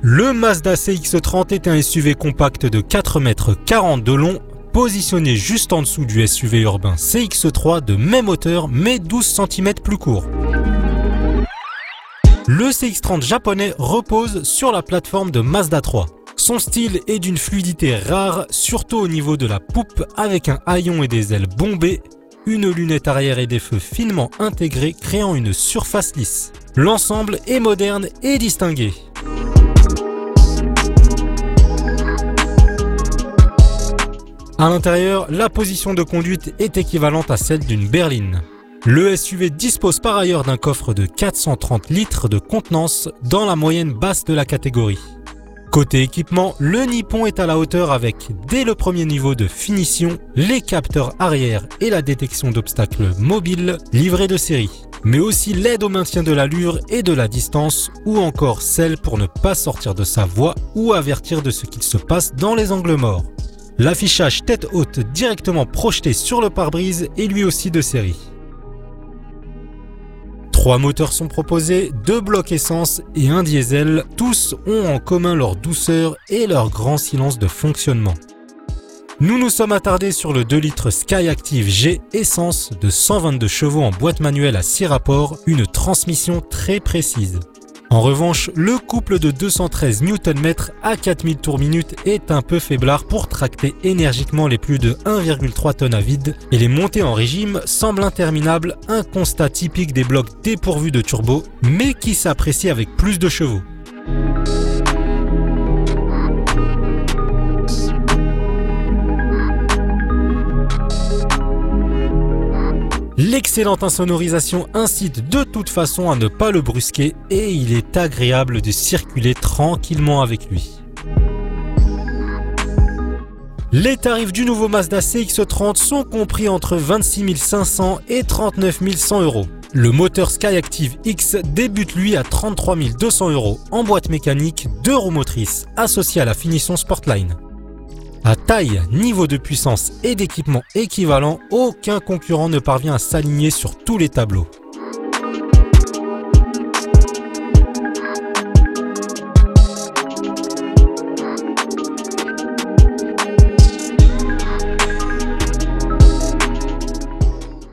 Le Mazda CX-30 est un SUV compact de 4,40 m de long, positionné juste en dessous du SUV urbain CX-3 de même hauteur mais 12 cm plus court. Le CX-30 japonais repose sur la plateforme de Mazda 3. Son style est d'une fluidité rare, surtout au niveau de la poupe avec un haillon et des ailes bombées, une lunette arrière et des feux finement intégrés créant une surface lisse. L'ensemble est moderne et distingué. À l'intérieur, la position de conduite est équivalente à celle d'une berline. Le SUV dispose par ailleurs d'un coffre de 430 litres de contenance dans la moyenne basse de la catégorie. Côté équipement, le Nippon est à la hauteur avec, dès le premier niveau de finition, les capteurs arrière et la détection d'obstacles mobiles livrés de série, mais aussi l'aide au maintien de l'allure et de la distance, ou encore celle pour ne pas sortir de sa voie ou avertir de ce qu'il se passe dans les angles morts. L'affichage tête haute directement projeté sur le pare-brise est lui aussi de série. Trois moteurs sont proposés, deux blocs essence et un diesel. Tous ont en commun leur douceur et leur grand silence de fonctionnement. Nous nous sommes attardés sur le 2 litres Skyactiv G essence de 122 chevaux en boîte manuelle à 6 rapports, une transmission très précise. En revanche, le couple de 213 Nm à 4000 tours minute est un peu faiblard pour tracter énergiquement les plus de 1,3 tonnes à vide et les montées en régime semblent interminables, un constat typique des blocs dépourvus de turbo mais qui s'apprécie avec plus de chevaux. L'excellente insonorisation incite de toute façon à ne pas le brusquer et il est agréable de circuler tranquillement avec lui. Les tarifs du nouveau Mazda CX-30 sont compris entre 26 500 et 39 100 euros. Le moteur Skyactiv X débute lui à 33 200 euros en boîte mécanique, deux roues motrices associées à la finition Sportline. À taille, niveau de puissance et d'équipement équivalent, aucun concurrent ne parvient à s'aligner sur tous les tableaux.